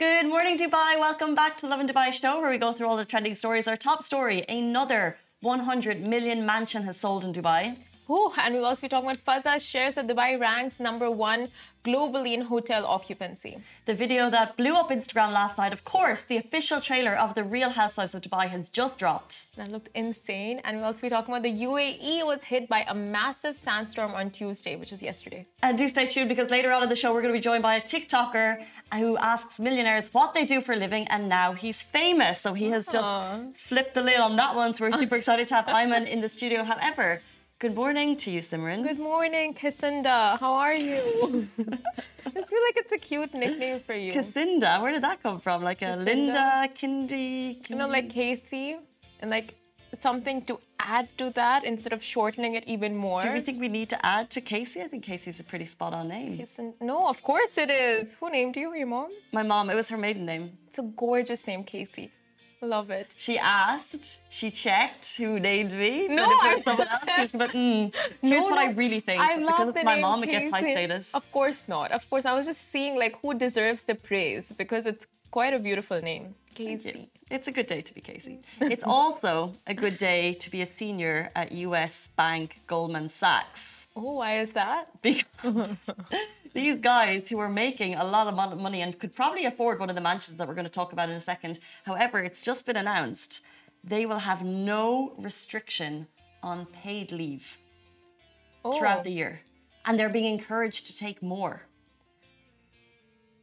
Good morning, Dubai. Welcome back to Lovin Dubai show, where we go through all the trending stories. Our top story another 100 million mansion has sold in Dubai. Ooh, and we'll also be talking about Fazza shares that Dubai ranks number one globally in hotel occupancy. The video that blew up Instagram last night, of course, the official trailer of The Real Housewives of Dubai has just dropped. That looked insane. And we'll also be talking about the UAE was hit by a massive sandstorm on Tuesday, which is yesterday. And do stay tuned because later on in the show, we're going to be joined by a TikToker who asks millionaires what they do for a living, and now he's famous. So he has just Aww. flipped the lid on that one. So we're super excited to have Ayman in the studio. However, Good morning to you, Simran. Good morning, Kisinda. How are you? I just feel like it's a cute nickname for you. Kasinda, where did that come from? Like a. Linda, Kindy, You know, like Casey, and like something to add to that instead of shortening it even more. Do we think we need to add to Casey? I think Casey's a pretty spot on name. Kisin- no, of course it is. Who named you? Your mom? My mom, it was her maiden name. It's a gorgeous name, Casey. Love it. She asked, she checked who named me. No, but if it was someone else, she was like, mm, here's No, what I really think. I because it's my mom, it gets high status. Of course not. Of course, I was just seeing like who deserves the praise because it's quite a beautiful name. Casey. It's a good day to be Casey. It's also a good day to be a senior at US bank Goldman Sachs. Oh, why is that? Because these guys who are making a lot of money and could probably afford one of the mansions that we're going to talk about in a second. However, it's just been announced they will have no restriction on paid leave Oh, throughout the oh. year. And they're being encouraged to take more.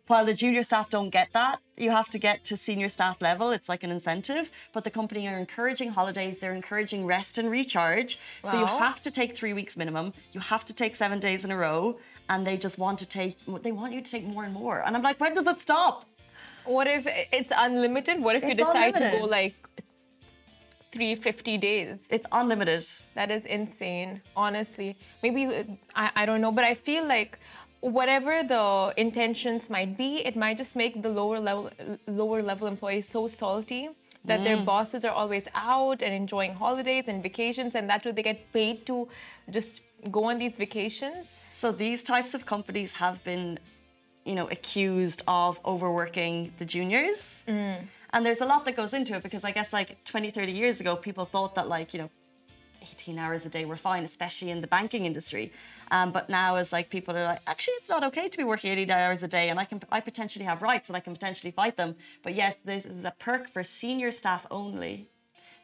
While the junior staff don't get that, you have to get to senior staff level. It's like an incentive. But the company are encouraging holidays, they're encouraging rest and recharge. So you have to take three weeks minimum. You have to take seven days in a row. And they just want to take, they want you to take more and more. And I'm like, when does it stop? What if it's unlimited? What if you It's decide to go like 350 days? It's unlimited. That is insane, honestly. Maybe I, I don't know, but I feel like whatever the intentions might be, it might just make the lower level lower level employees so salty that their mm. bosses are always out and enjoying holidays and vacations, and that way they get paid to just go on these vacations. So these types of companies have been, you know, accused of overworking the juniors. And there's a lot that goes into it because I guess like 20, 30 years ago, people thought that like, you know, 18 hours a day were fine, especially in the banking industry. Um, but now as like people are like, actually, it's not okay to be working 80 hours a day and I can, I potentially have rights and I can potentially fight them. But yes, this is a perk for senior staff only.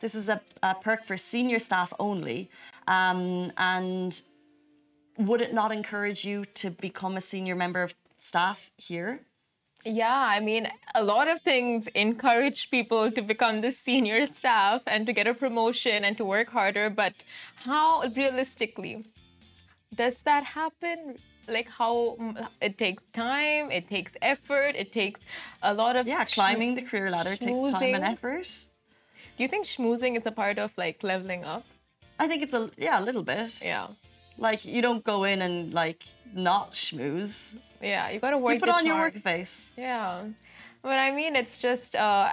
This is a, a perk for senior staff only. Um, and would it not encourage you to become a senior member of staff here? Yeah, I mean, a lot of things encourage people to become the senior staff and to get a promotion and to work harder. But how realistically does that happen? Like, how it takes time, it takes effort, it takes a lot of. Yeah, climbing the career ladder takes time and effort. Do you think schmoozing is a part of like leveling up? I think it's a yeah, a little bit. Yeah. Like you don't go in and like not schmooze. Yeah, you gotta work You put on your work face. Yeah, but I mean, it's just uh,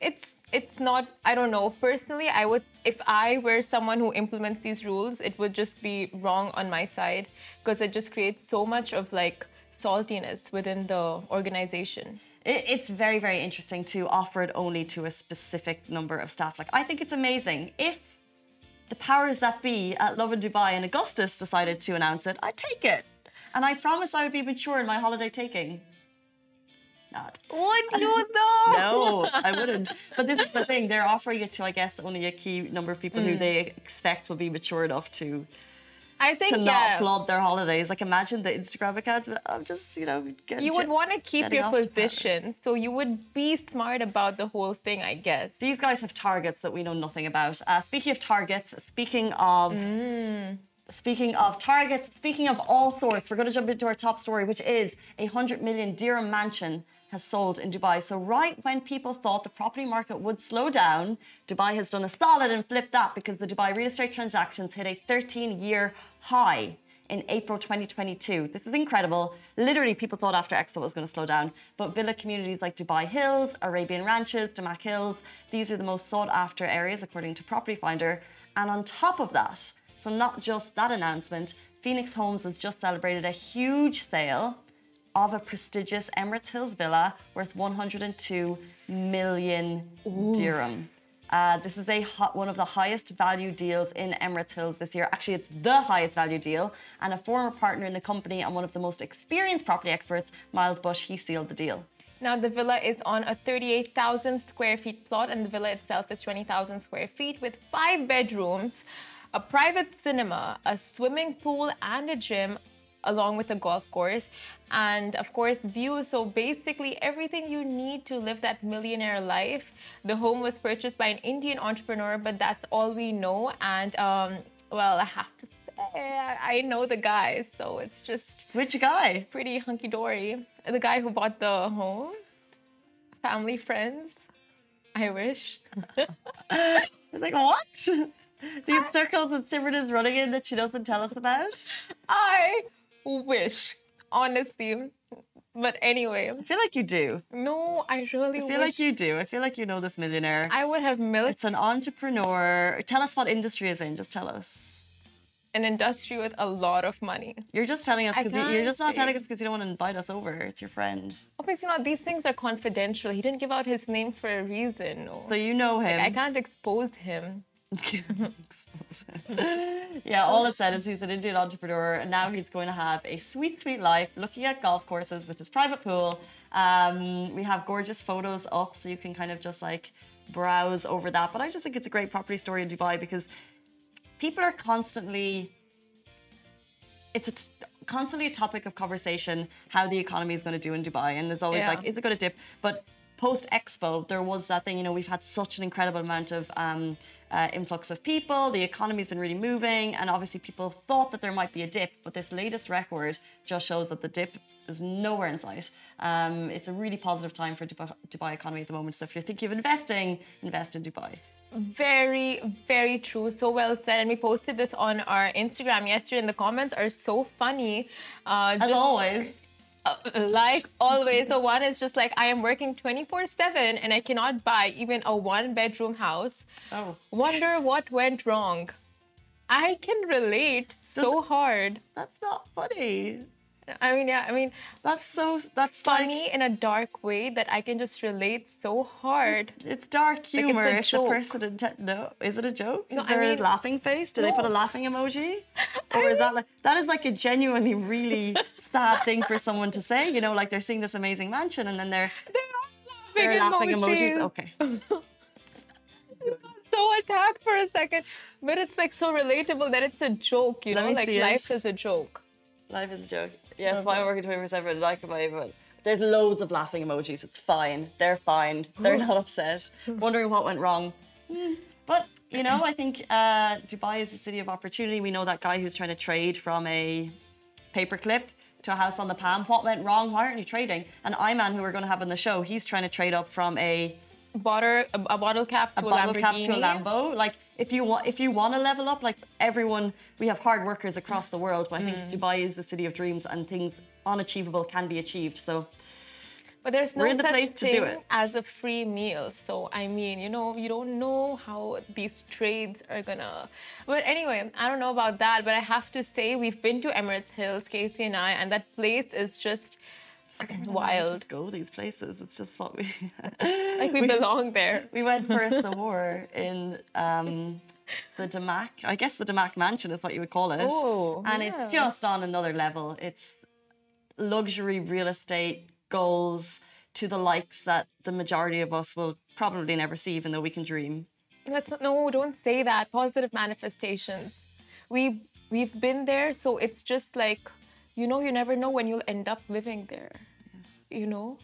it's it's not. I don't know. Personally, I would if I were someone who implements these rules, it would just be wrong on my side because it just creates so much of like saltiness within the organization. It's very, very interesting to offer it only to a specific number of staff. Like, I think it's amazing. If the powers that be at Lovin Dubai and Augustus decided to announce it, I'd take it. And I promise I would be mature in my holiday taking. Not. Would you though? No, I wouldn't. But this is the thing. They're offering it to, I guess, only a key number of people Mm. who they expect will be mature enough to I think to not yeah. flood their holidays. Like imagine the Instagram accounts But I'm just, you know, get You would want to keep your off the Paris. position, so you would be smart about the whole thing, I guess. These guys have targets that we know nothing about. Uh, speaking of targets, speaking of Mm. speaking of targets, speaking of all sorts, we're going to jump into our top story, which is a hundred million dirham mansion has sold in Dubai. So right when people thought the property market would slow down, Dubai has done a solid and flipped that because the Dubai real estate transactions hit a 13-year high in April 2022. This is incredible. Literally, people thought after Expo was going to slow down. But villa communities like Dubai Hills, Arabian Ranches, Damac Hills, these are the most sought after areas according to Property Finder. And on top of that, so not just that announcement, Phoenix Homes has just celebrated a huge sale of a prestigious Emirates Hills villa worth 102 million dirham. Uh, this is a ho- one of the highest value deals in Emirates Hills this year. Actually, it's the highest value deal. And a former partner in the company and one of the most experienced property experts, Miles Bush, he sealed the deal. Now, the villa is on a 38,000 square feet plot, and the villa itself is 20,000 square feet with five bedrooms, a private cinema, a swimming pool, and a gym, along with a golf course. And of course, views. So, basically, everything you need to live that millionaire life. The home was purchased by an Indian entrepreneur, but that's all we know. And, um, well, I have to say, I know the guy, so it's just Which guy? pretty hunky dory. The guy who bought the home, family, friends. I wish. I was like, what? These circles that Simran is running in that she doesn't tell us about? I wish, honestly. But anyway, I feel like you do. no, I really I feel wish like you do. I feel like you know this millionaire. I would have milked It's an entrepreneur. Tell us what industry is in. Just tell us. an industry with a lot of money. You're just telling us because you're just not say. telling us because you don't want to invite us over. It's your friend, Obviously, not these things are confidential. He didn't give out his name for a reason. No. so you know him. I can't expose him. yeah, all it said is he's an Indian entrepreneur, and now he's going to have a sweet, sweet life looking at golf courses with his private pool. Um, we have gorgeous photos up, so you can kind of just like browse over that. But I just think it's a great property story in Dubai because people are constantly. It's a t- constantly a topic of conversation how the economy is going to do in Dubai, and there's always Yeah. like, is it going to dip? But post Expo, there was that thing. You know, we've had such an incredible amount of um, uh, influx of people. The economy's been really moving, and obviously people thought that there might be a dip, but this latest record just shows that the dip is nowhere in sight. Um, it's a really positive time for Dubai, Dubai economy at the moment. So if you're thinking of investing, invest in Dubai. Very, very true. So well said. And we posted this on our Instagram yesterday, and the comments are so funny. Uh, As always, like always, the one is just like, I am working 24 7 and I cannot buy even a one bedroom house. oh, Wonder what went wrong. I can relate so hard. that's not funny. I mean, yeah, I mean, That's so. That's like funny in a dark way that I can just relate so hard. It's dark it's a humor. if the joke. person inten- no, is it a joke? No, is I there mean- a laughing face? Do they put a laughing emoji? Or is that like that is like a genuinely really sad thing for someone to say? You know, like they're seeing this amazing mansion and then they're They're they're laughing emojis. emojis. Okay, so attacked for a second, but it's like so relatable that it's a joke, you Let know, like life it. is a joke. life is a joke. Yes, if I'm working twenty four seven, like if I but there's loads of laughing emojis. It's fine. They're fine. They're not upset. Wondering what went wrong. Hmm. But you know, I think uh, Dubai is a city of opportunity. We know that guy who's trying to trade from a paperclip to a house on the palm. What went wrong? Why aren't you trading? And Iman, who we're going to have on the show, he's trying to trade up from a, Bottle, a, a bottle cap a to a, bottle Lamborghini. cap to a Lambo. Like if you want, if you want to level up, like everyone, we have hard workers across the world. But I think mm. Dubai is the city of dreams, and things unachievable can be achieved. So But there's no We're in the such place to do thing it. as a free meal. So I mean, you know, you don't know how these trades are gonna. But anyway, I don't know about that. But I have to say, we've been to Emirates Hills, Casey and I, and that place is just wild. Just go these places. It's just what we. Like we belong there. We went for the war in um, the Damac. I guess the Damac Mansion is what you would call it. Oh, and yeah. it's just on another level. It's luxury real estate goals to the likes that the majority of us will probably never see, even though we can dream. Let's not, no, don't say that. Positive manifestations. We've we've been there, so it's just like, you know, you never know when you'll end up living there. You know.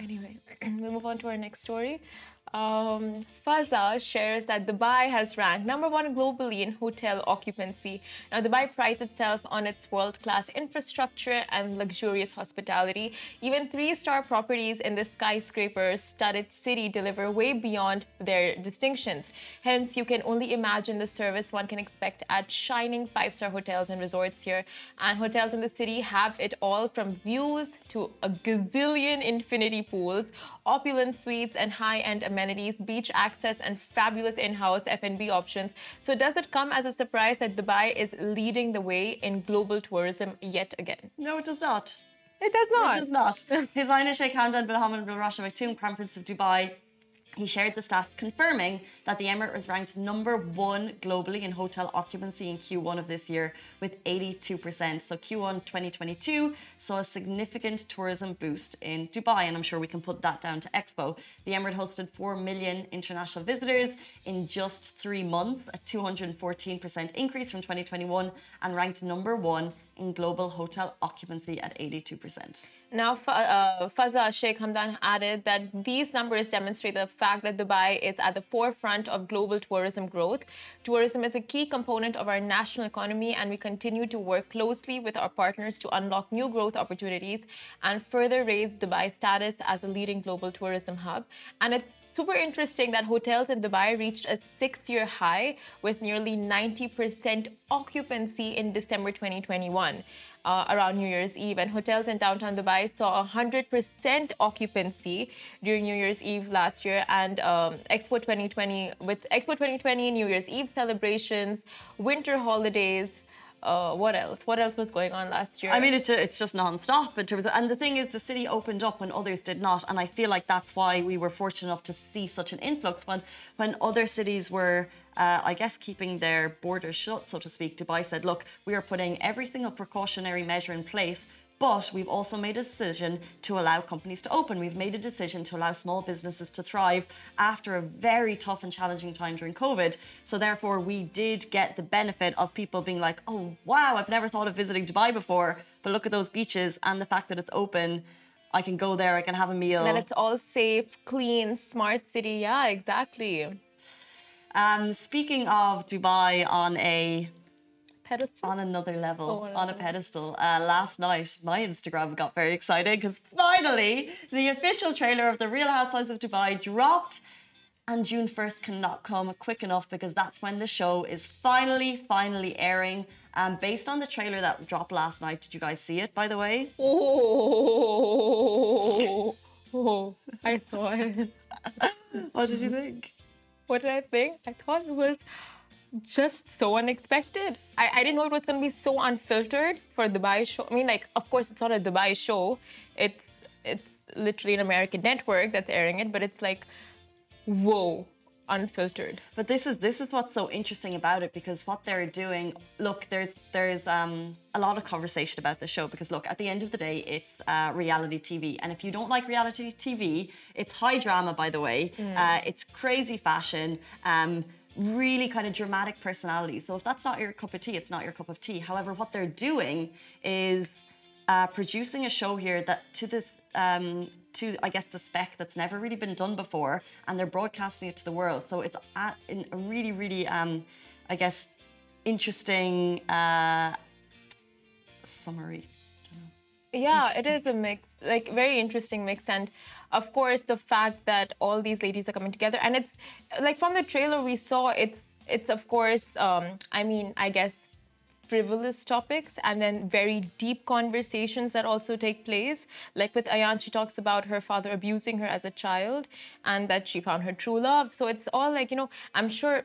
Anyway, we'll move on to our next story. Um, Fazza shares that Dubai has ranked number one globally in hotel occupancy. Now, Dubai prides itself on its world class infrastructure and luxurious hospitality. Even three star properties in the skyscraper studded city deliver way beyond their distinctions. Hence, you can only imagine the service one can expect at shining five star hotels and resorts here. And hotels in the city have it all from views to a gazillion infinity pools, opulent suites, and high end amenities, beach access, and fabulous in house F&B options. So, does it come as a surprise that Dubai is leading the way in global tourism yet again? No, it does not. It does not. It does not. His Highness Sheikh Hamdan bin Hamad bin Rashid Maktoum, Crown Prince of Dubai, he shared the stats confirming that the Emirate was ranked number one globally in hotel occupancy in Q1 of this year with 82%. So Q1 2022 saw a significant tourism boost in Dubai, and I'm sure we can put that down to Expo. The Emirate hosted 4 million international visitors in just three months, a 214% increase from 2021, and ranked number one in global hotel occupancy at 82%. Now, uh, Fazza Sheikh Hamdan added that these numbers demonstrate the fact that Dubai is at the forefront of global tourism growth. Tourism is a key component of our national economy, and we continue to work closely with our partners to unlock new growth opportunities and further raise Dubai's status as a leading global tourism hub. And it's super interesting that hotels in Dubai reached a six year high with nearly 90% occupancy in December 2021. Uh, around New Year's Eve, and hotels in downtown Dubai saw 100% occupancy during New Year's Eve last year, and um, Expo 2020 with Expo 2020, New Year's Eve celebrations, winter holidays, uh, what else? What else was going on last year? I mean, it's a, it's just non-stop in terms of, and the thing is, the city opened up when others did not, and I feel like that's why we were fortunate enough to see such an influx when when other cities were. Uh, I guess keeping their borders shut, so to speak, Dubai said, look, we are putting every single precautionary measure in place but we've also made a decision to allow companies to open. We've made a decision to allow small businesses to thrive after a very tough and challenging time during COVID. So, therefore, we did get the benefit of people being like, oh, wow, I've never thought of visiting Dubai before, but look at those beaches and the fact that it's open. I can go there, I can have a meal. That it's all safe, clean, smart city. Yeah, exactly. Um, speaking of Dubai on a pedestal? On another level, oh, on a pedestal. Uh, last night, my Instagram got very excited because finally the official trailer of The Real Housewives of Dubai dropped. And June 1st cannot come quick enough because that's when the show is finally, finally airing. Um, based on the trailer that dropped last night, did you guys see it, by the way? Oh, oh I saw it. what did you think? What did I think? I thought it was just so unexpected. I, I didn't know it was going to be so unfiltered for a Dubai show. I mean, like, of course, it's not a Dubai show. It's it's literally an American network that's airing it, but it's like, whoa, unfiltered. But this is this is what's so interesting about it because what they're doing. Look, there's there's um, a lot of conversation about the show because look, at the end of the day, it's uh, reality TV, and if you don't like reality TV, it's high drama, by the way. Mm. Uh, it's crazy fashion. Um, really kind of dramatic personalities. So if that's not your cup of tea, it's not your cup of tea. However, what they're doing is uh, producing a show here that to this um, to I guess the spec that's never really been done before, and they're broadcasting it to the world. So it's at, in a really really um, I guess interesting uh, summary. Yeah, it is a mix, like very interesting mix and of course the fact that all these ladies are coming together and it's like from the trailer we saw it's it's of course um, i mean i guess frivolous topics and then very deep conversations that also take place. Like with ayan she talks about her father abusing her as a child and that she found her true love. So it's all like you know i'm sure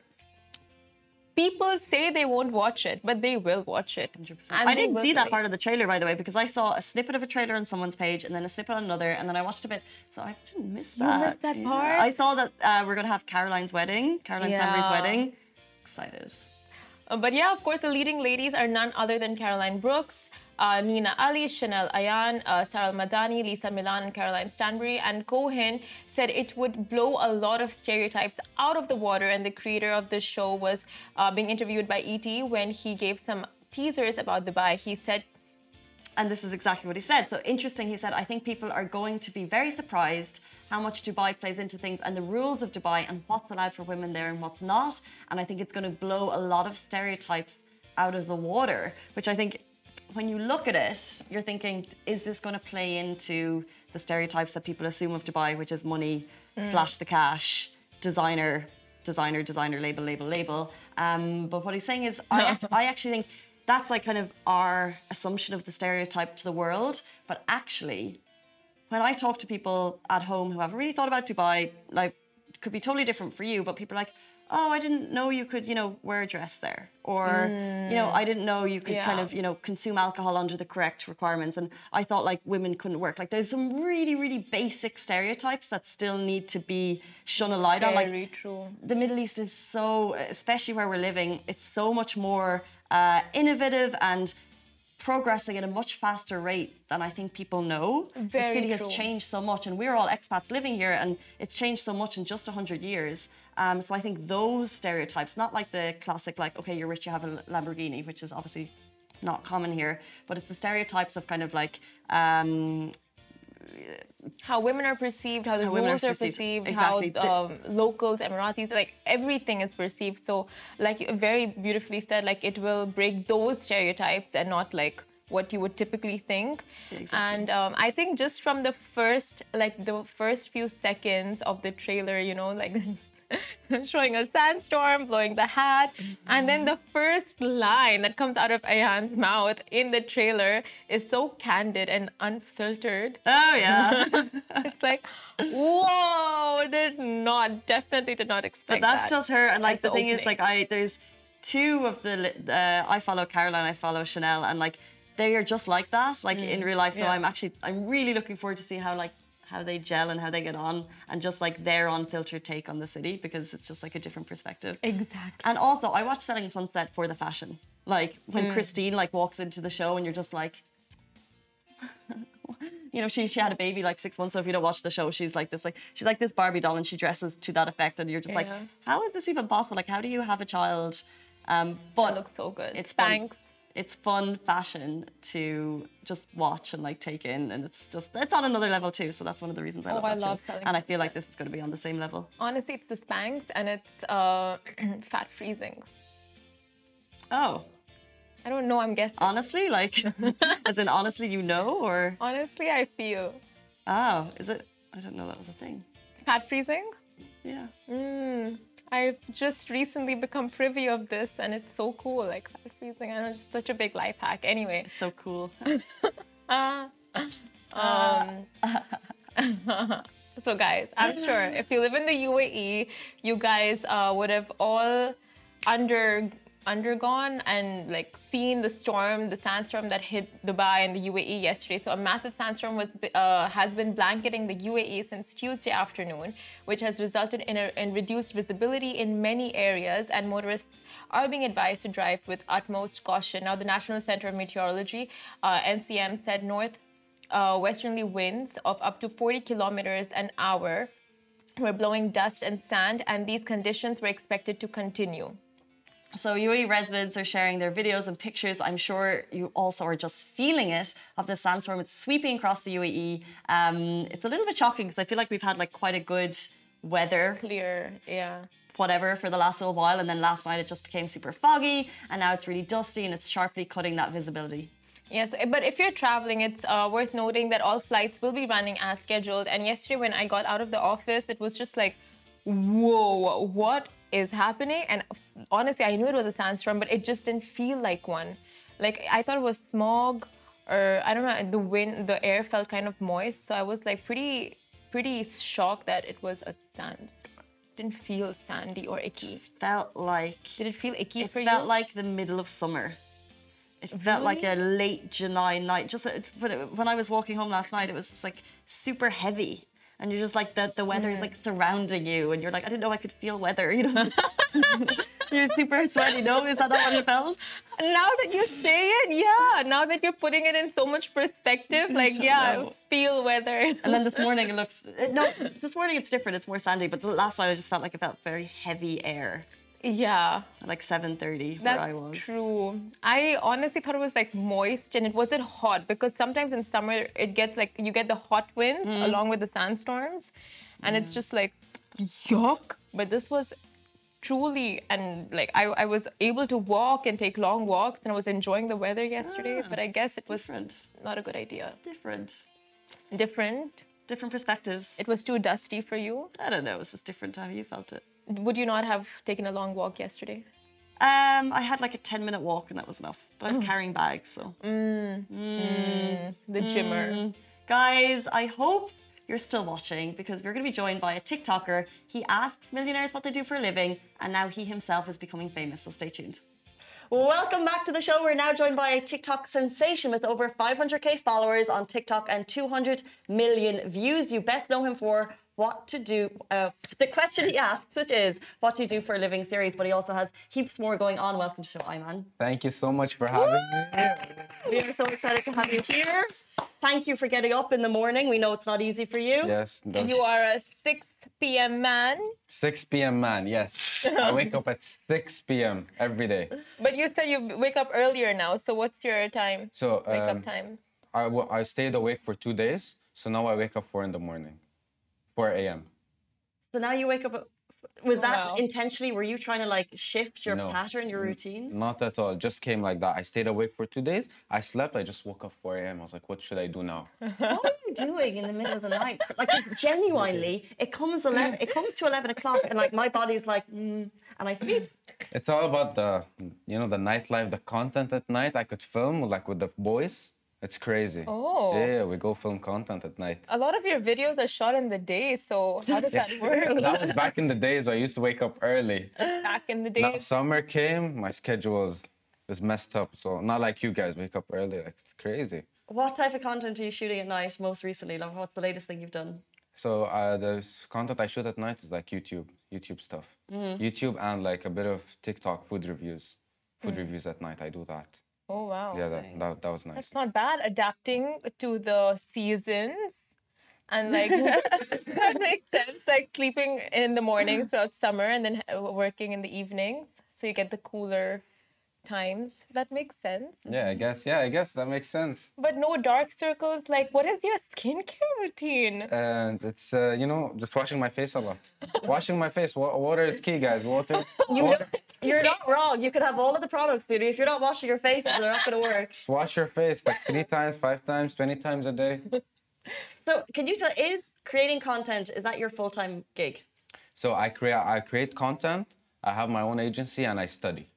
people say they won't watch it, but they will watch it. 100%. I didn't see that part of the trailer, by the way, because I saw a snippet of a trailer on someone's page and then a snippet on another, and then I watched a bit. So I didn't miss that. You missed that part? I saw that uh, we're going to have Caroline's wedding, Caroline yeah. Stanbury's wedding. Excited. Uh, but yeah, of course, the leading ladies are none other than Caroline Brooks uh, Nina Ali, Chanel Ayan, uh, Sarah Madani, Lesa Milan, and Caroline Stanbury. And Cohen said it would blow a lot of stereotypes out of the water. And the creator of the show was uh, being interviewed by ET when he gave some teasers about Dubai. He said, and this is exactly what he said. So interesting, he said, I think people are going to be very surprised how much Dubai plays into things and the rules of Dubai and what's allowed for women there and what's not. And I think it's going to blow a lot of stereotypes out of the water, which I think when you look at it, you're thinking, is this going to play into the stereotypes that people assume of Dubai, which is money, mm. flash the cash, designer, designer, designer, label, label, label. Um, but what he's saying is, I, I actually think that's like kind of our assumption of the stereotype to the world. But actually, when I talk to people at home who haven't really thought about Dubai, like, could be totally different for you, but people are like, oh, I didn't know you could, you know, wear a dress there. Or, you know, I didn't know you could kind of, you know, consume alcohol under the correct requirements. And I thought like women couldn't work. Like there's some really, really basic stereotypes that still need to be shone a light on. Like true. the Middle East is so, especially where we're living, it's so much more uh, innovative and progressing at a much faster rate than I think people know. Very the city has changed so much, and we're all expats living here, and it's changed so much in just 100 years. Um, so I think those stereotypes, not like the classic, like, okay, you're rich, you have a Lamborghini, which is obviously not common here, but it's the stereotypes of kind of like, um, how women are perceived, how the How rules are perceived. perceived, Exactly. How um, locals, Emiratis, like everything is perceived. So, like very beautifully said, like it will break those stereotypes and not like what you would typically think. Exactly. And um, I think just from the first, like the first few seconds of the trailer, you know, like. showing a sandstorm, blowing the hat, and then the first line that comes out of Ayan's mouth in the trailer is so candid and unfiltered oh yeah. it's like, whoa, did not, definitely did not expect that. But that's that. just her. And like the the thing is, like I there's two of the uh, I follow Caroline, I follow Chanel, and like they are just like that, like in real life. So yeah. I'm actually I'm really looking forward to see how like how they gel and how they get on, and just like their unfiltered take on the city because it's just like a different perspective. Exactly. And also, I watched Selling Sunset for the fashion. Like when Christine like walks into the show, and you're just like. You know, she she had a baby like six months. So if you don't watch the show, she's like this like she's like this Barbie doll, and she dresses to that effect. And you're just like, how is this even possible? Like, how do you have a child? Um, but It looks so good. It's Spanx. fun. It's fun fashion to just watch and like take in, and it's just it's on another level too. So that's one of the reasons I Oh, love I love show. Selling And I feel like this is going to be on the same level. Honestly, it's the Spanx and it's uh, fat freezing. Oh, I don't know, I'm guessing. honestly, like, as in honestly, you know, or Honestly, I feel. oh, is it? I don't know that was a thing. Fat freezing? Yeah. Mm, I've just recently become privy of this and it's so cool. Like fat freezing. I know, it's such a big life hack. Anyway. It's so cool. Uh, um, so guys, I'm sure if you live in the UAE, you guys uh, would have all under undergone and like seen the storm, the sandstorm that hit Dubai and the UAE yesterday. So a massive sandstorm was uh, has been blanketing the UAE since Tuesday afternoon, which has resulted in, a, in reduced visibility in many areas, and motorists are being advised to drive with utmost caution. Now, the National Center of Meteorology, uh, NCM, said north uh, westerly winds of up to 40 kilometers an hour were blowing dust and sand, and these conditions were expected to continue. So UAE residents are sharing their videos and pictures. I'm sure you also are just feeling it of the sandstorm. It's sweeping across the UAE. Um, it's a little bit shocking because I feel like we've had like quite a good weather, Clear, yeah. whatever, for the last little while, and then last night it just became super foggy, and now it's really dusty and it's sharply cutting that visibility. Yes, but if you're traveling, it's uh, worth noting that all flights will be running as scheduled. And yesterday, when I got out of the office, it was just like, whoa, what is happening? And honestly, I knew it was a sandstorm, but it just didn't feel like one. Like I thought it was smog, or I don't know. The wind, the air felt kind of moist, so I was like pretty, pretty shocked that it was a sandstorm. Didn't feel sandy or icky. Felt like Did it feel icky it for felt like the middle of summer. It felt like a late July night. Just uh, it- when I was walking home last night, it was just like super heavy, and you're just like the the weather is like surrounding you, and you're like, I didn't know I could feel weather. You know, you're super sweaty. No, is that not what you felt? Now that you say it, yeah. Now that you're putting it in so much perspective, like yeah, know. feel weather. And then this morning it looks no. This morning it's different. It's more sandy. But last night I just felt like it felt very heavy air yeah, like 7:30 where I was. true. I honestly thought it was like moist and it wasn't hot because sometimes in summer it gets like you get the hot winds Mm. along with the sandstorms, and it's just like yuck. But this was truly and like I, I was able to walk and take long walks and I was enjoying the weather yesterday. Ah, but I guess it was Different, not a good idea. different, Different. different perspectives. It was too dusty for you. I don't know. it was just different how you felt it. Would you not have taken a long walk yesterday? Um, I had like a 10 minute walk and that was enough. But I Mm. was carrying bags, so. The gymmer. Guys, I hope you're still watching because we're going to be joined by a TikToker. He asks millionaires what they do for a living, and now he himself is becoming famous. So stay tuned. Welcome back to the show. We're now joined by a TikTok sensation with over 500k followers on TikTok and 200 million views. You best know him for what to do. Uh, the question he asks, which is what to do for a living series, but he also has heaps more going on. Welcome to the show, Iman. Thank you so much for having me. We are so excited to have you here. Thank you for getting up in the morning. We know it's not easy for you. Yes, that's You are a 6 p.m. man, 6 p.m. man. Yes, I wake up at 6 p.m. every day. but you said you wake up earlier now. So what's your time? So Wake um, up time. I, w- I stayed awake for two days. So now I wake up 4 in the morning, 4 a.m. So now you wake up. Was that Wow. intentionally? Were you trying to like shift your No. pattern, your routine? Not at all. Just came like that. I stayed awake for two days. I slept. I just woke up 4 a.m. I was like, what should I do now? what are you doing in the middle of the night? Like it's genuinely, it comes eleven. It comes to eleven o'clock, and like my body's like, mm, and I sleep. It's all about the, you know, the nightlife, the content at night. I could film like with the boys. It's crazy. Oh. Yeah, we go film content at night. A lot of your videos are shot in the day. So how does that work? that was back in the days where I used to wake up early. Back in the Now days. summer came, my schedule was, is messed up. So not like you guys wake up early. Like it's crazy. What type of content are you shooting at night most recently? Like, what's the latest thing you've done? So uh, the content I shoot at night is like YouTube, YouTube stuff, YouTube and like a bit of TikTok food reviews, food reviews at night. I do that. Oh wow. Yeah, that, that, that was nice. That's not bad. Adapting to the seasons. And like that makes sense. Like sleeping in the mornings throughout summer and then working in the evenings. So you get the cooler times. That makes sense. Yeah, I guess. Yeah, I guess that makes sense. But no dark circles. Like, what is your skincare routine? And it's uh, you know just washing my face a lot. washing my face. Water is key, guys. Water. water. You're not wrong. You could have all of the products, beauty. If you're not washing your face, they're not going to work. Just wash your face like three times, five times, twenty times a day. So, can you tell? Is creating content is that your full time gig? So I create I create content, I have my own agency and I study.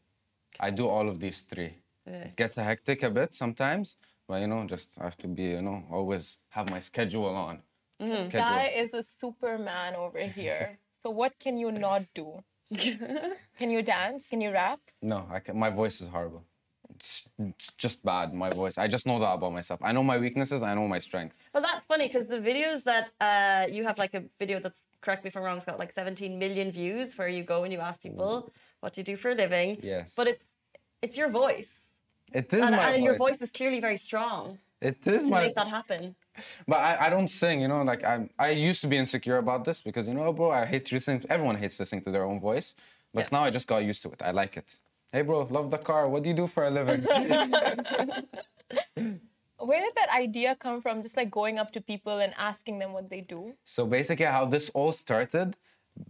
I do all of these three. It gets a hectic a bit sometimes, but you know, just I have to be, you know, always have my schedule on. Schedule. Guy is a superman over here. So what can you not do? can you dance? Can you rap? No, I can, my voice is horrible. It's, it's just bad, my voice. I just know that about myself. I know my weaknesses, I know my strength. Well, that's funny because the videos that uh, you have, like a video that's correct me if I'm wrong, it's got like 17 million views, where you go and you ask people what do you do for a living. Yes. But it's it's your voice, It is and, my and your voice. voice is clearly very strong It is to my make that happen. But I, I don't sing, you know, like I I used to be insecure about this because you know, bro, I hate listening. To, everyone hates listening to their own voice, but Yeah. now I just got used to it. I like it. Hey, bro, love the car. What do you do for a living? Where did that idea come from? Just like going up to people and asking them what they do? so basically, how this all started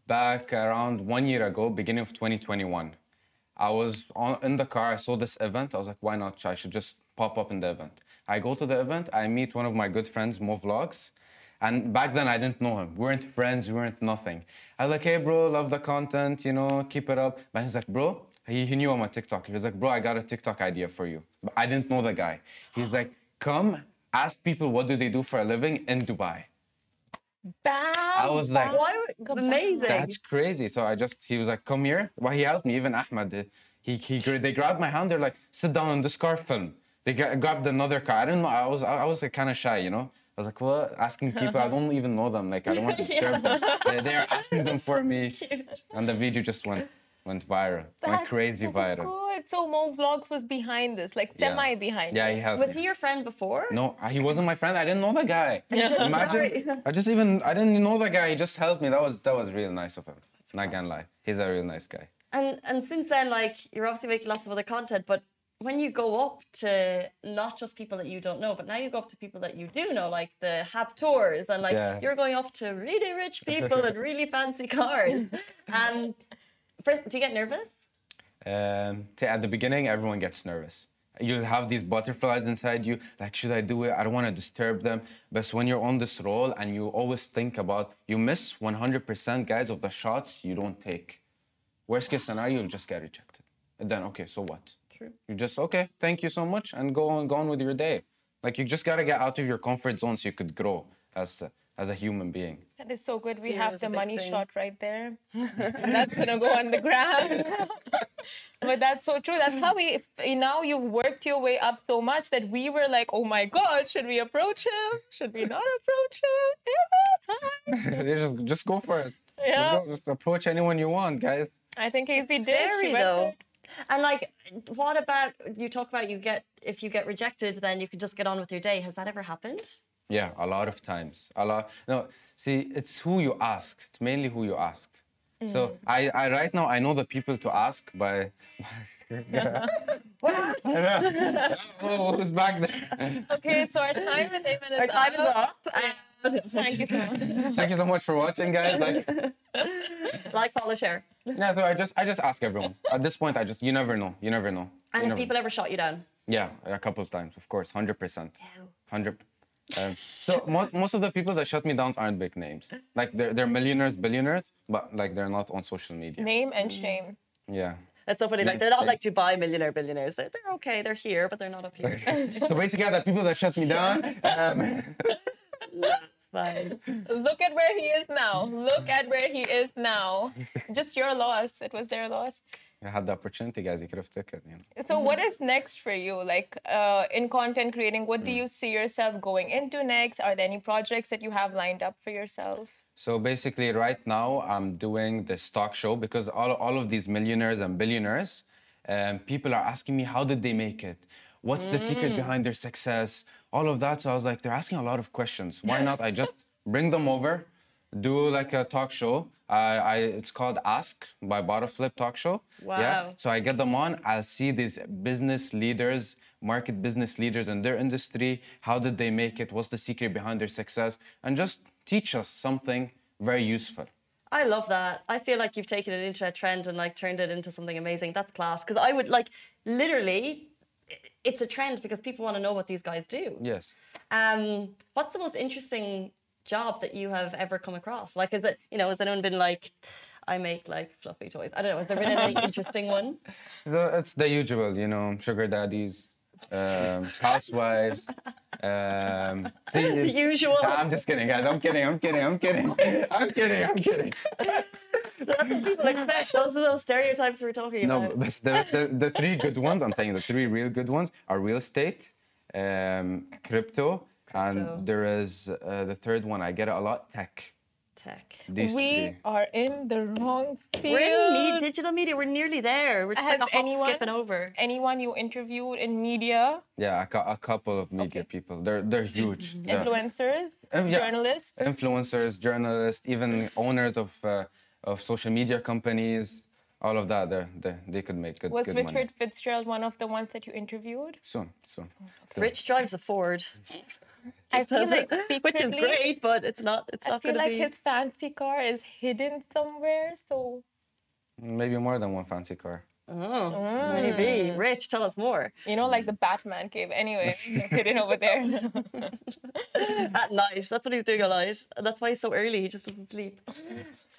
back around one year ago, beginning of 2021. I was on, in the car. I saw this event. I was like, why not? I should just pop up in the event. I go to the event. I meet one of my good friends, Mo Vlogs. And back then, I didn't know him. We weren't friends. We weren't nothing. I was like, hey, bro, love the content, you know, keep it up. But he's like, bro, he, he knew I'm a TikTok. He was like, bro, I got a TikTok idea for you. But I didn't know the guy. He's like, come ask people what do they do for a living in Dubai. Bam! I was like, Why? Amazing. That's crazy. So I just, he was like, come here. Well, he helped me, even Ahmed did. He, he, they grabbed my hand. They're like, sit down in this car, film. They gra- grabbed another car. I didn't know. I was, I was like, kind of shy, you know? I was like, what? Asking people, I don't even know them. Like, I don't want to disturb them. They, they're asking them for me. And the video just went, went viral. went crazy so viral. Good. So Mo Vlogs was behind this, like Yeah. semi behind. Yeah, he helped Was me. he your friend before? No, he wasn't my friend. I didn't know that guy. Imagine, I just even, I didn't know that guy. He just helped me. That was, that was really nice of him. Not gonna lie. He's a real nice guy. And and since then, like you're obviously making lots of other content, but when you go up to not just people that you don't know, but now you go up to people that you do know, like the Habtoors, and like Yeah. you're going up to really rich people and really fancy cars. Um, first, do you get nervous? Um, at the beginning, everyone gets nervous. You'll have these butterflies inside you. Like, should I do it? I don't want to disturb them. But when you're on this role and you always think about, you miss 100% guys of the shots you don't take. Worst case scenario, you'll just get rejected. And then, okay, so what? True. You just okay, thank you so much, and go on, go on with your day. Like you just gotta get out of your comfort zone so you could grow as as a human being. That is so good. We Fear have the money thing. shot right there. and that's gonna go on the ground. but that's so true. That's how we if- now you've worked your way up so much that we were like, oh my god, should we approach him? Should we not approach him? just, just go for it. Yeah. Just, go, just approach anyone you want, guys. I think Casey did. She Very though. And like, what about you talk about you get if you get rejected, then you can just get on with your day. Has that ever happened? Yeah, a lot of times. A lot. No, see, it's who you ask. It's mainly who you ask. So mm. I, I right now I know the people to ask by. oh, who's back there? Okay, so our time with Eamon is Our time is up. Thank you so much. Thank you so much for watching, guys. Like, like, follow, share. yeah. So I just I just ask everyone. At this point, I just you never know. You never know. And if never people ever shot you down? Yeah, a couple of times, of course, hundred percent, hundred. Um, so most, most of the people that shut me down aren't big names. Like they're they're millionaires, billionaires, but like they're not on social media. Name and shame. Yeah. It's so funny. Like they're not like Dubai millionaire billionaires. They're, they're okay. They're here, but they're not up here. So basically, the people that shut me down. Um, Fine. Look at where he is now. Look at where he is now. Just your loss. It was their loss. I had the opportunity, guys. You could have taken. You know. So, what is next for you? Like uh, in content creating, what do you see yourself going into next? Are there any projects that you have lined up for yourself? So basically, right now I'm doing this talk show because all, all of these millionaires and billionaires, um, people are asking me how did they make it? What's the secret behind their success? All of that. So I was like, they're asking a lot of questions. Why not? I just bring them over, do like a talk show. I, I it's called Ask by Bottleflip Talk Show. Wow. Yeah. So I get them on. I'll see these business leaders, market business leaders in their industry. How did they make it? What's the secret behind their success? And just teach us something very useful. I love that. I feel like you've taken an internet trend and like turned it into something amazing. That's class. Because I would like literally, it's a trend because people want to know what these guys do. Yes. Um, what's the most interesting job that you have ever come across? Like, is it you know, has anyone been like, I make like fluffy toys? I don't know. Has there been any interesting one? So it's the usual, you know, sugar daddies, um, housewives. Um, see, The usual. I'm just kidding, guys. I'm kidding. I'm kidding. I'm kidding. I'm kidding. I'm kidding. That's what can people expect. Those are those stereotypes we're talking No, about. but the, the, the three good ones, I'm telling you, the three real good ones are real estate, um, crypto, and Crypto. there is uh, the third one. I get it a lot tech. Tech. These we three. are in the wrong field. We're in me- digital media. We're nearly there. We're just Has like a hop anyone- skipping over. Anyone you interviewed in media, Yeah, a, cou- a couple of media people. They're they're huge. yeah. influencers, Um, yeah. journalists? influencers, journalists, even owners of uh, of social media companies, all of that. They they they could make good Was good Richard money. Fitzgerald one of the ones that you interviewed? Soon, soon. soon. Rich drives a Ford. I feel like which is great, but it's not. It's I not feel going to like be. his fancy car is hidden somewhere. So Maybe more than one fancy car. Oh, maybe. Rich, tell us more. you know, like the Batman cave. Anyway, hidden over there. At night. That's what he's doing at night. That's why he's so early. He just doesn't sleep.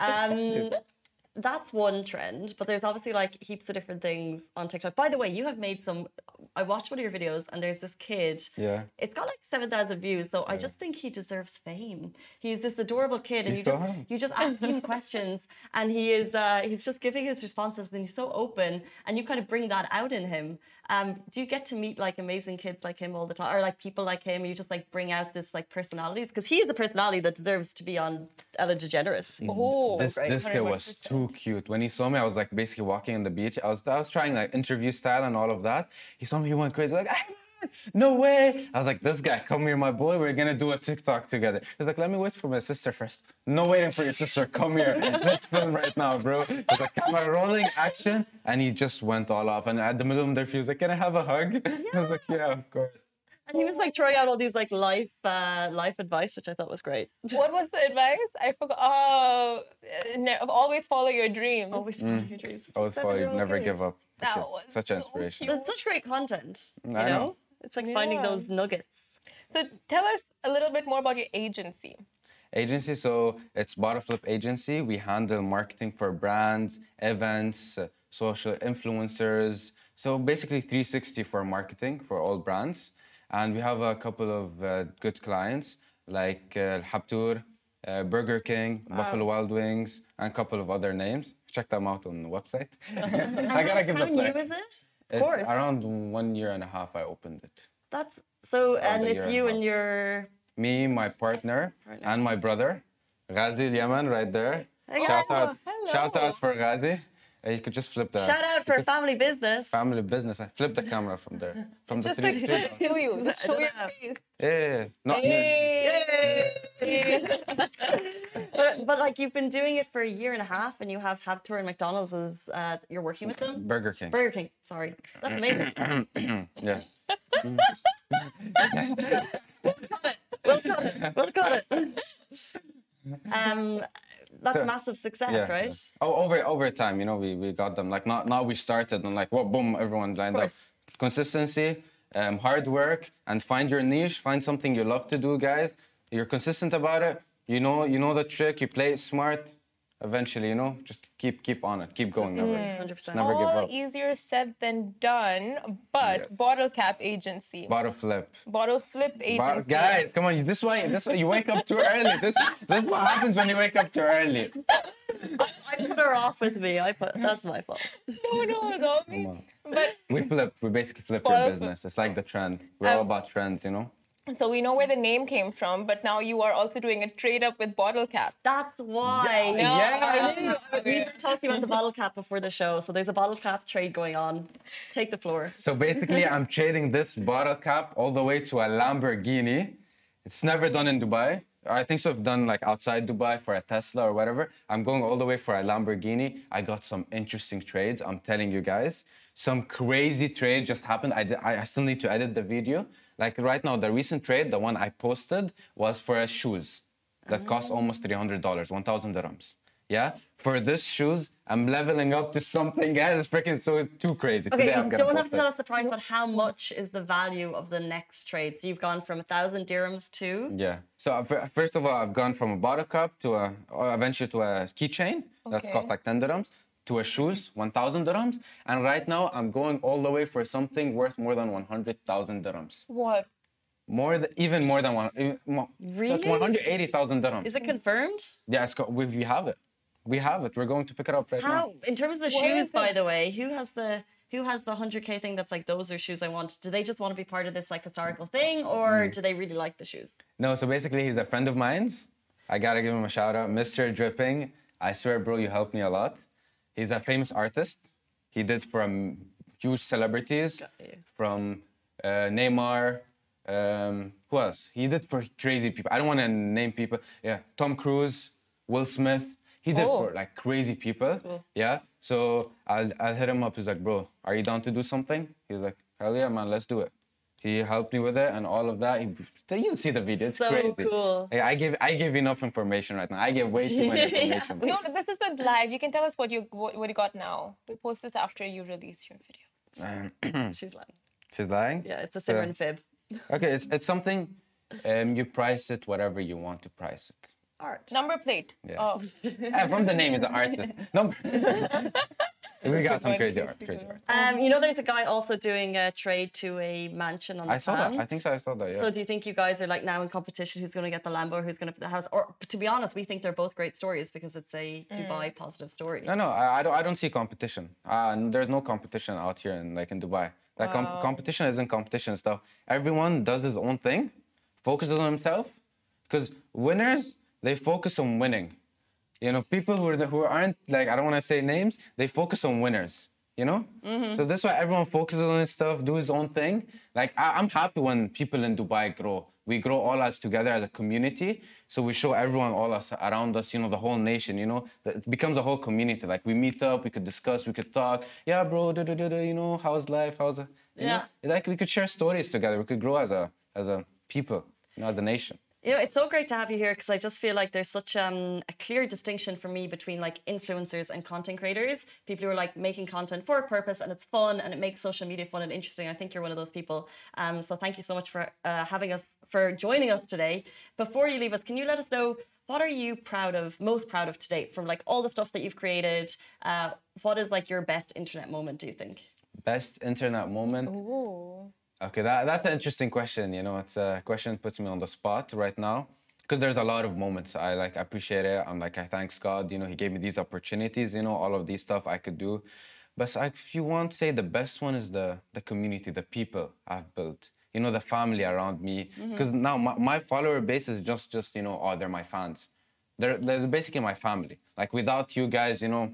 Um, that's one trend, but there's obviously like heaps of different things on TikTok. By the way, you have made some. I watched one of your videos, and there's this kid. Yeah. It's got like seven thousand views, though. I just think he deserves fame. He's this adorable kid, and He's you just you just ask him questions, and he is uh, he's just giving his responses, and he's so open, and you kind of bring that out in him. Um, do you get to meet like amazing kids like him all the time, or like people like him? You just like bring out this like personalities because he is a personality that deserves to be on Ellen DeGeneres. Oh, This great. this kid was too cute. When he saw me, I was like basically walking on the beach. I was I was trying like interview style and all of that. He saw me, he went crazy. Like, "Ahmed, no way. I was like, this guy, come here, my boy. We're gonna do a TikTok together. He's like, let me wait for my sister first. No waiting for your sister. Come here. Let's film right now, bro. He's like, camera rolling, action, and he just went all off. And at the middle of the interview, he was like, can I have a hug? I was like, yeah, of course. and he was like throwing out all these like life uh, life advice, which I thought was great. What was the advice? I forgot. Oh, ne- always follow your dreams. Always follow your dreams. Always follow, year never kid. give up. That was Such so inspiration. cute. But such great content. You I know? know. It's like finding those nuggets. So tell us a little bit more about your agency. Agency, so it's Bottleflip Agency. We handle marketing for brands, events, uh, social influencers. So basically 360 for marketing for all brands. And we have a couple of uh, good clients like uh, Habtoor, uh, Burger King, Buffalo Wild Wings, and a couple of other names. Check them out on the website. I gotta give How the new plug. is it? Of It's course. around one year and a half I opened it. That's so, and a it's year and you and your. Me, my partner, Partner. and my brother, Ghazi Yaman, right there. Hey, shout out, oh, hello. shout out for Ghazi. You could just flip the Shout out for family business. family business. I flip the camera from there, from the Just three. like three dots. show you, just show your face. Yeah, yeah, yeah. Not near- Yay! But, but like you've been doing it for a year and a half, and you have Habtoor and McDonald's as uh, you're working with them. Burger King. Burger King, sorry, that's amazing. yeah. we'll cut it. We'll cut it. Um, that's So- massive success, yeah. right? Oh, over over time, you know, we, we got them. Like not not we started and like what boom, everyone lined up. Consistency, um, hard work, and find your niche. Find something you love to do, guys. You're consistent about it. You know you know the trick. You play it smart. Eventually, you know, just keep keep on it. Keep going. That way. Hundred Just percent. never give All up. easier said than done, but Yes. bottle cap agency, Bottle flip. bottle flip But agency. guys, come on! you- This is why this is why you wake up too early. This this is what happens when you wake up too early. I put her off with me. I put that's my fault. No, no, it's all me. But We flip. We basically flip Bottle your flip. business. It's like the trend. We're all Um, about trends, you know. So we know where the name came from, but now you are also doing a trade up with bottle cap. That's why. Yeah. I knew. We were talking about the bottle cap before the show, so there's a bottle cap trade going on. Take the floor. So basically, I'm trading this bottle cap all the way to a Lamborghini. It's never done in Dubai. I think so. I've done like outside Dubai for a Tesla or whatever. I'm going all the way for a Lamborghini. I got some interesting trades. I'm telling you guys, some crazy trade just happened. I, did- I I still need to edit the video. Like right now, the recent trade, the one I posted, was for a shoes that cost almost hundred dollars, one thousand dirhams. Yeah. For this shoes, I'm leveling up to something, guys. It's freaking so too crazy. Okay, Today I'm you gonna don't have to it. tell us the price, but how much is the value of the next trade? So you've gone from a thousand dirhams to Yeah. So uh, fir- first of all, I've gone from a bottle cup to a, or eventually to a keychain that's Okay. cost like 10 dirhams, to a shoes, 1,000 dirhams. And right now, I'm going all the way for something worth more than 100,000 dirhams. What? More than, even more than one. Even more, Really? Like 180,000 dirhams. is it confirmed? Yeah, it's got, we, we have it. We have it. We're going to pick it up right now. How in terms of the What shoes, by the way, who has the who has the hundred K thing that's like those are shoes I want? Do they just want to be part of this like historical thing or Mm. do they really like the shoes? No, so basically, he's a friend of mine's. I gotta give him a shout out, Mr. Dripping. I swear, bro, you helped me a lot. He's a famous artist. He did from huge celebrities, from uh, Neymar. Um, who else? He did for crazy people. I don't want to name people. Yeah, Tom Cruise, Will Smith. He did Oh. for like crazy people. Cool. Yeah. So I'll, I'll hit him up. He's like, bro, are you down to do something? He's like, hell yeah, man, let's do it. He helped me with it and all of that. He, you'll see the video. It's So crazy. cool. Hey, I give I give enough information right now. I give way too much Yeah. information. No, this isn't live. You can tell us what you what, what you got now. We'll post this after you release your video. Um, She's lying. she's lying. Yeah, it's a So- Simran fib. Okay, it's it's something. Um, you price it whatever you want to price it. Art. Number plate. Yes. Oh, Eh, from the name is the artist. Number. we got some crazy crazy art. Crazy art. Um, you know, there's a guy also doing a trade to a mansion on the I saw that. I think so. I saw that. Yeah. So do you think you guys are like now in competition? Who's going to get the Lambo? Who's going to put the house? Or to be honest, we think they're both great stories because it's a Dubai positive story. No, no, I, I don't. I don't see competition. Uh, there's no competition out here in like in Dubai. Like com- competition isn't competition stuff. Everyone does his own thing, focuses on himself. Because winners, they focus on winning. You know, people who are the, who aren't like I don't want to say names. They focus on winners. You know. Mm-hmm. So that's why everyone focuses on his stuff, do his own thing. Like I, I'm happy when people in Dubai grow. We grow all us together as a community. So we show everyone, all us around us, you know, the whole nation, you know, that it becomes a whole community. Like we meet up, we could discuss, we could talk. Yeah, bro, da, da, da, da, you know, how's life? How's you know? Like we could share stories together. We could grow as a as a people, you know, as a nation. You know, it's so great to have you here because I just feel like there's such um, a clear distinction for me between like influencers and content creators. People who are like making content for a purpose and it's fun and it makes social media fun and interesting. I think you're one of those people. Um, so thank you so much for uh, having us, for joining us today. Before you leave us, can you let us know what are you proud of, most proud of to date from like all the stuff that you've created? Uh, what is like your best internet moment? Do you think? Best internet moment. Ooh. Okay, that, that's an interesting question. You know, it's a question that puts me on the spot right now. because there's a lot of moments I like appreciate it. I'm like I thanks God, you know, He gave me these opportunities, you know, all of these stuff I could do. But if you want to say the best one is the the community, the people I've built, you know, the family around me. Mm-hmm. Because now my, my follower base is just just you know, oh, they're my fans. They're they're basically my family. Like without you guys, you know,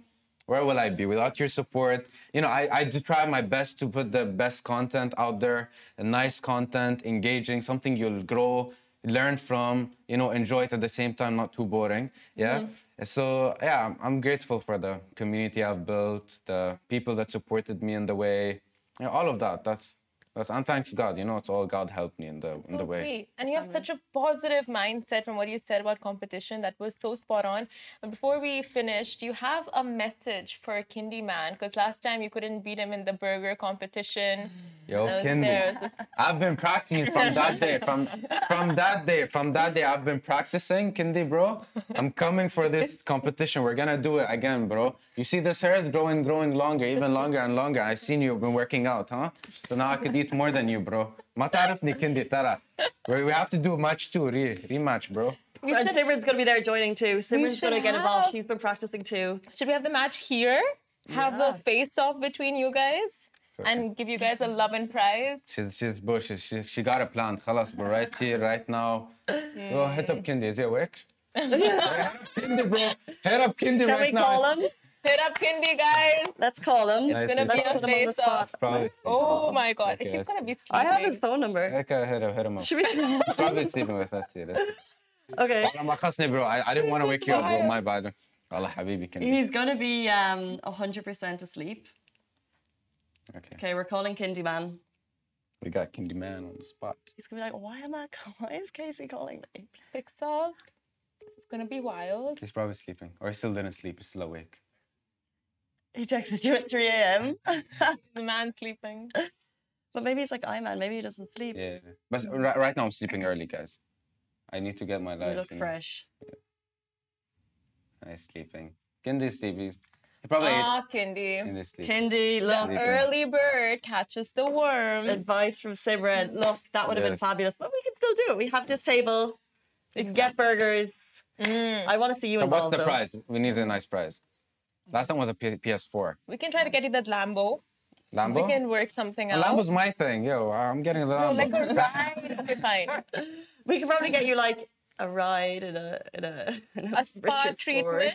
where will I be without your support? You know, I, I do try my best to put the best content out there, nice content, engaging, something you'll grow, learn from, you know, enjoy it at the same time, not too boring. Yeah. Mm-hmm. So yeah, I'm- I'm grateful for the community I've built, the people that supported me in the way, you know, all of that. That's that's and thanks God, you know, it's all God helped me in the in So the way. sweet. And you have such a positive mindset from what you said about competition. That was so spot on. But before we finish, do you have a message for Kindy Man? Because last time you couldn't beat him in the burger competition. Mm. Yo, I was Kendi. there, it was just- I've been practicing from that day. From from that day, from that day, I've been practicing, Kindy, bro. I'm coming for this competition. We're gonna do it again, bro. You see this hair is growing, growing longer, even longer and longer. I've seen you've been working out, huh? So now I could eat more than you, bro. ما تعرفني Kendi, ترى. We we have to do match two, re rematch, bro. We And should, Simran's going to be there joining too. Simran's should going to get involved. have- She's been practicing too. should we have the match here? Have the Yeah. face off between you guys? okay. And give you guys a love and prize. She's she's bro, she, she, she got a plan. خلاص, bro. Right here, right now. Go hit up Kendi. Is he awake? hit up Kendi, bro. Hit up Kendi Can right we now. call him? Hit up Kindy, guys. Let's call him. Nice it's gonna be a face-off. Oh my god, okay, he's gonna be sleeping. I have his phone number. Okay, hit him, hit him up. Should we? He's probably sleeping with us today. Okay. I'm like, bro. I, I didn't want to wake you up, bro. My bad. Allah habibi. Kindy. He's gonna be um 100% asleep. Okay. Okay, we're calling Kindy man. We got Kindy man on the spot. He's gonna be like, why am I? Why is Casey calling me? Pixar. It's gonna be wild. He's probably sleeping, or he still didn't sleep. He's still awake. He texted you at 3 a.m. The man sleeping. but maybe he's like, I man, maybe he doesn't sleep. Yeah. But right, right now I'm sleeping early, guys. I need to get my You life. look you know. fresh. Nice sleeping. Kendi's sleeping. He probably Ah, ate. Kindy. Kendi's sleeping. Kindy, look. Sleeping. Early bird catches the worm. Advice from Simran. Look, that would have been fabulous. But we can still do it. We have this table. We can get burgers. Mm. I want to see you So what's the though. prize? We need a nice prize. Last time was a P- PS4. We can try to get you that Lambo. Lambo? We can work something A out. Lambo's my thing. Yo, I'm getting the No, Lambo. like a ride. Okay, fine. We can probably get you like a ride in a in a, in A spa Richard treatment.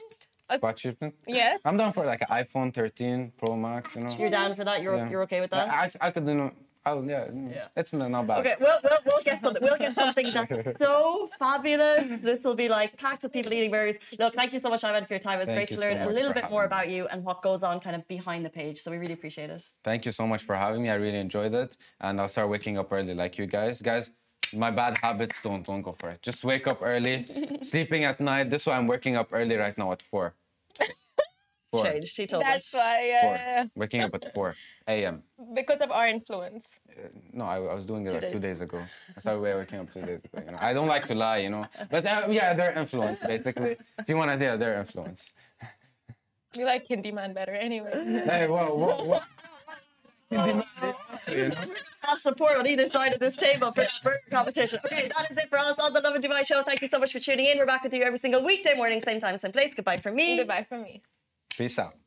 A, Spot treatment? yes. I'm down for like an iPhone 13 Pro Max, you know. You're down for that. You're Yeah. you're okay with that. I, I could, you know, I'll, yeah, mm, Yeah. it's not not bad. Okay, we'll, we'll, we'll get something. We'll get something that's so fabulous. This will be like packed with people eating burgers. Look, thank you so much, Ivan, for your time. It was Thank great to so learn a little bit more having about you and what goes on kind of behind the page. So we really appreciate it. Thank you so much for having me. I really enjoyed it. And I'll start waking up early like you guys. Guys, my bad habits don't don't go for it. Just wake up early. Sleeping at night. This is why I'm waking up early right now at 4. 4. Changed. She told That's us. why. Yeah, 4. Waking up at 4 a.m. Because of our influence. No, I, I was doing it like two days ago. I started waking up two days ago. You know? I don't like to lie, you know. But uh, yeah, their influence, basically. If you want to say their influence. We like Hindi man better anyway. Hey, whoa, whoa, whoa. You know? Have support on either side of this table for the burger competition. Okay, that is it for us on the Lovin Dubai show. Thank you so much for tuning in. We're back with you every single weekday morning, same time, same place. Goodbye from me. Goodbye from me. Peace out.